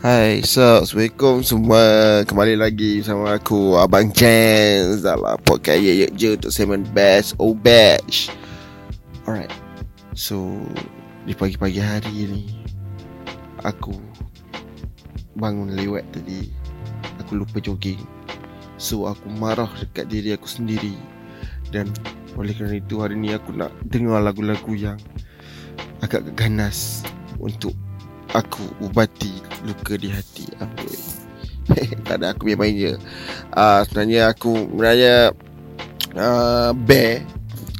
Hai, so, Assalamualaikum semua. Kembali lagi bersama aku Abang Chance Dalam podcast. Ye Ye Je Untuk segmen Best Oh Batch. Alright So Di pagi-pagi hari ni Aku Bangun lewat tadi. Aku lupa jogging. So aku marah dekat diri aku sendiri. Dan Oleh kerana itu hari ni aku nak Dengar lagu-lagu yang Agak ganas Untuk Aku ubati luka di hati. Apa? Tak ada aku main-main je uh, sebenarnya aku sebenarnya uh, Bear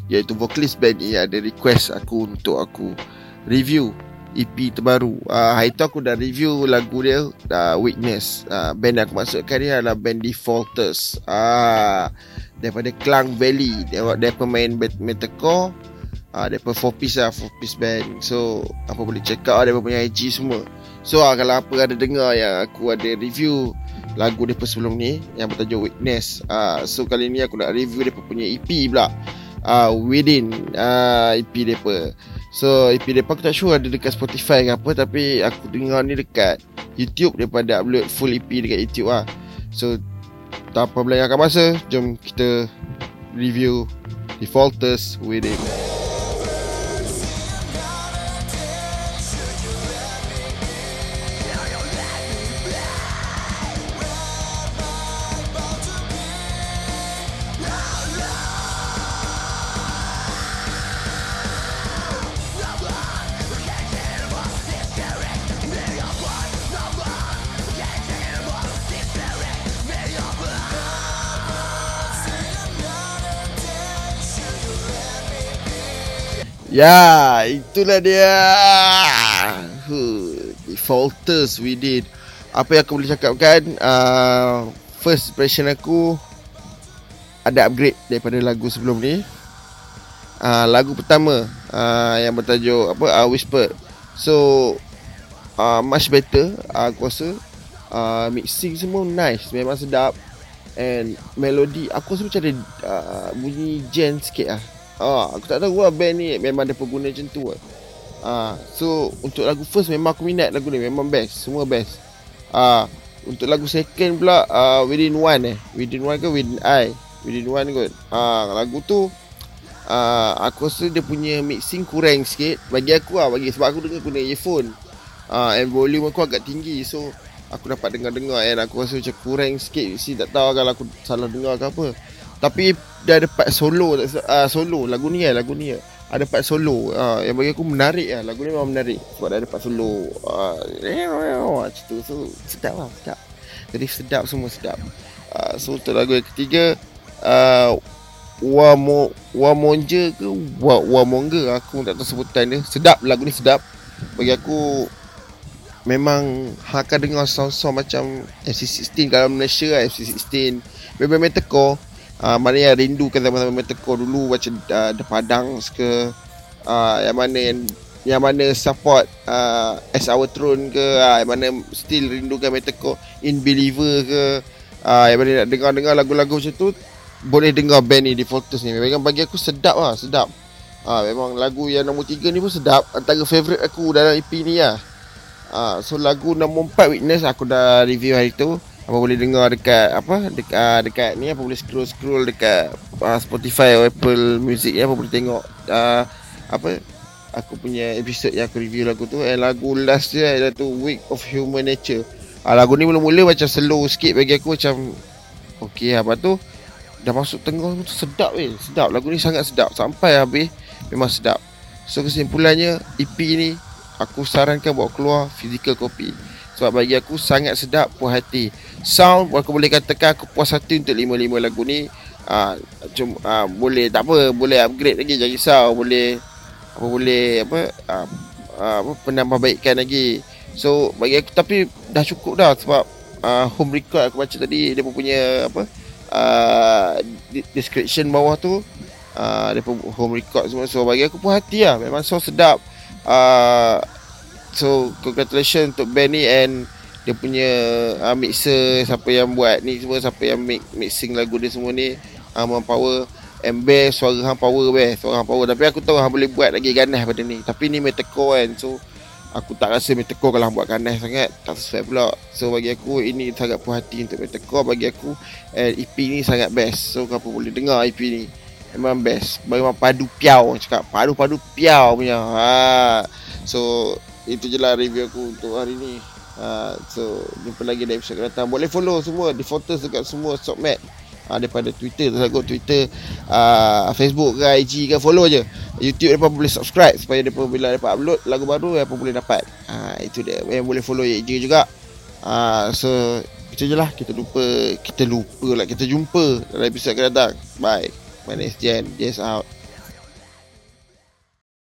iaitu vokalis band ni ada request aku untuk aku review EP terbaru. Uh, hari tu aku dah review lagu dia uh, Weakness. Uh, band yang aku masukkan ni adalah band Defaulters. Uh, daripada Klang Valley. Dia, pemain metalcore. Uh, dia pun 4 piece lah 4 piece band. So apa boleh check out dia punya IG semua So uh, kalau apa ada dengar yang aku ada review lagu dia sebelum ni yang bertajuk Witness. Uh, so kali ni aku nak review dia punya EP pula. Uh, within uh, EP dia So EP dia aku tak sure ada dekat Spotify ke apa tapi aku dengar ni dekat YouTube daripada upload full EP dekat YouTube lah. So tak apa belakangkan masa, jom kita review Defaulters Within. Ya, itulah dia. Defaulters we did. Apa yang aku boleh cakapkan? Uh, first impression aku ada upgrade daripada lagu sebelum ni. Uh, lagu pertama uh, yang bertajuk apa? Uh, Whisper. So uh, much better uh, aku rasa. Uh, mixing semua nice, memang sedap. And melody aku rasa macam ada uh, bunyi gen sikit lah. Ah, aku tak tahu lah band ni memang ada pengguna macam tu lah. Ah, so untuk lagu first memang aku minat lagu ni memang best, semua best. Ah, untuk lagu second pula uh, Within One eh. Within One ke Within I? Within One kot. Ah, lagu tu uh, aku rasa dia punya mixing kurang sikit bagi aku lah bagi sebab aku dengar guna earphone. Ah, and volume aku agak tinggi so aku dapat dengar-dengar and aku rasa macam kurang sikit. Si tak tahu kalau aku salah dengar ke apa. Tapi dia ada part solo uh, solo lagu ni lah lagu ni lah. Ada part solo uh, yang bagi aku menarik lah. Lagu ni memang menarik sebab dia ada part solo. Uh, macam tu. So sedap lah sedap. Jadi sedap semua sedap. Uh, so untuk lagu yang ketiga uh, Wamo Wamonja ke Wa, Wamonga aku tak tahu sebutan dia. Sedap lagu ni sedap. Bagi aku memang akan dengar sound-sound macam MC16 kalau Malaysia lah MC16. Memang metalcore uh, mana yang rindukan zaman-zaman metalcore dulu macam uh, The Padang ke uh, yang mana yang yang mana support uh, As Our Throne ke uh, yang mana still rindukan metalcore In Believer ke uh, yang mana nak dengar-dengar lagu-lagu macam tu boleh dengar band ni Defaulters ni. Memang bagi aku sedap lah sedap. Uh, memang lagu yang nombor 3 ni pun sedap antara favourite aku dalam EP ni lah. Uh, so lagu nombor 4 Witness aku dah review hari tu apa boleh dengar dekat apa dekat uh, dekat ni apa boleh scroll scroll dekat uh, Spotify atau Apple Music ya apa boleh tengok uh, apa aku punya episod yang aku review lagu tu. Eh lagu last dia iaitu tu Week of Human Nature. Uh, lagu ni mula-mula macam slow sikit bagi aku macam okey apa tu dah masuk tengah tu sedap weh sedap lagu ni sangat sedap sampai habis memang sedap. So kesimpulannya EP ni aku sarankan buat keluar physical copy sebab bagi aku sangat sedap puas hati. Sound aku boleh katakan aku puas hati untuk lima-lima lagu ni. Uh, cuma, uh, Boleh tak apa Boleh upgrade lagi Jangan risau Boleh apa Boleh apa uh, uh, apa Penambahbaikan lagi. So bagi aku Tapi dah cukup dah Sebab uh, Home record aku baca tadi Dia pun punya Apa uh, Description bawah tu uh, Dia pun home record semua. So bagi aku puas hati lah. Memang so sedap. Uh, So congratulations untuk Benny and dia punya uh, mixer siapa yang buat ni semua siapa yang mix, mixing lagu dia semua ni um, power. And best suara hang power best suara hang power. Tapi aku tahu hang boleh buat lagi ganas pada ni. Tapi ni metalcore kan so Aku tak rasa tekor kalau buat kanai sangat Tak sesuai pula. So bagi aku ini sangat puas hati untuk tekor Bagi aku. And EP ni sangat best. So kau boleh dengar EP ni? Memang best. Memang padu piau cakap. Padu-padu piau punya. Ha. So itu je lah review aku untuk hari ni. Ha. So jumpa lagi dalam episode datang. Boleh follow semua Di photos dekat semua Sockmat ha, daripada Twitter tersagut Twitter uh, Facebook ke IG ke follow je. YouTube depa boleh subscribe supaya depa bila depa upload lagu baru depa boleh dapat. Ha, itu dia. Yang boleh follow IG juga. Uh, so itu je lah. Kita lupa kita lupa lah. Kita jumpa dalam episod akan datang. Bye. My name is Jen. Jess out